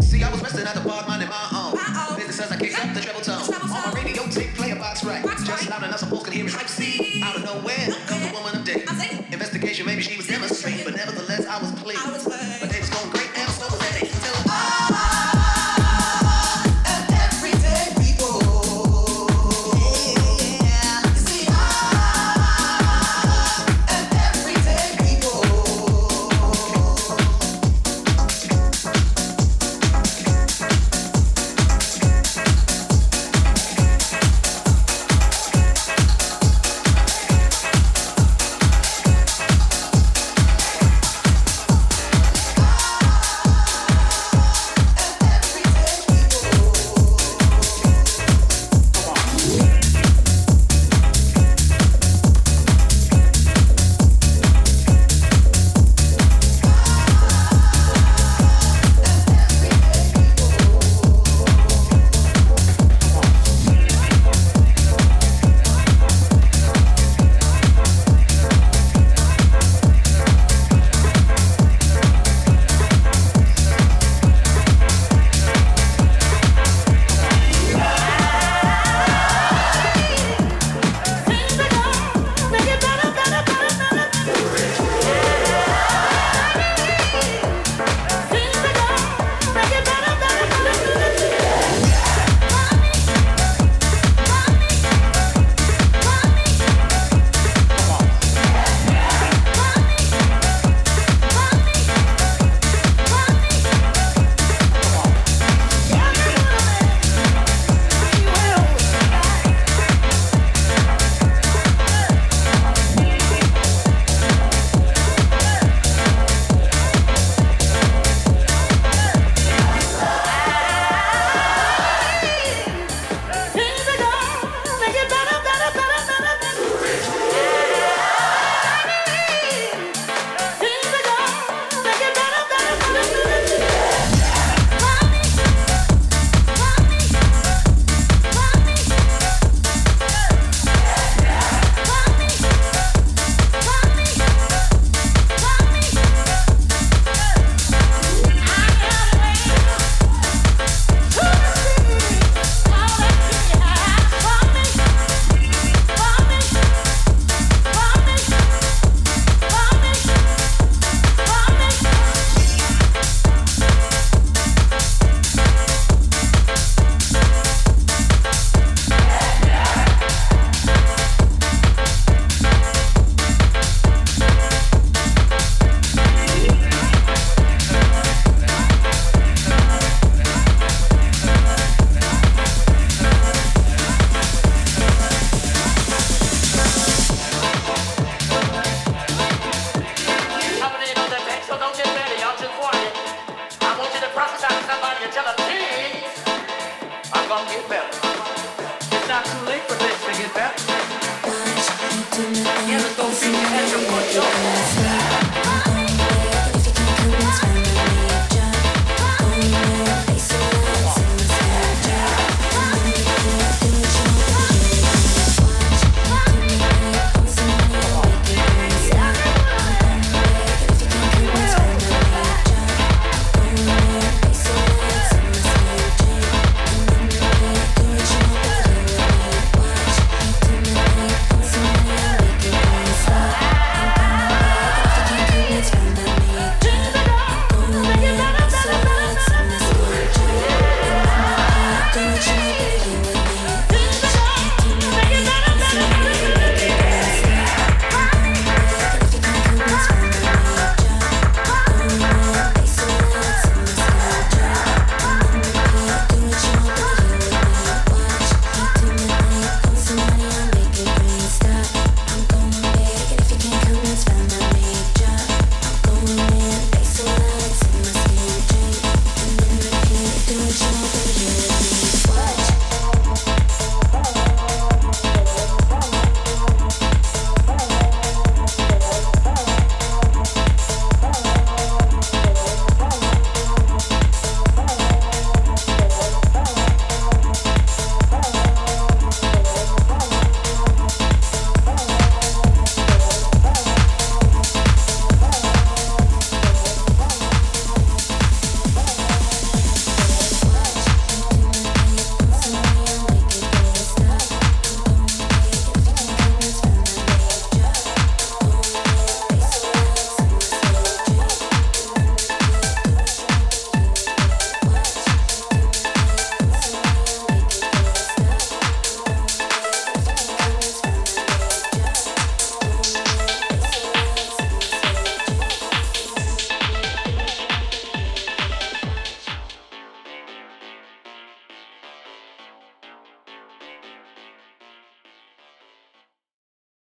See, I was resting at the bar, minding my own. Business as I can't the treble tone. On my radio tape, play a box right. Just loud enough so folks can hear me?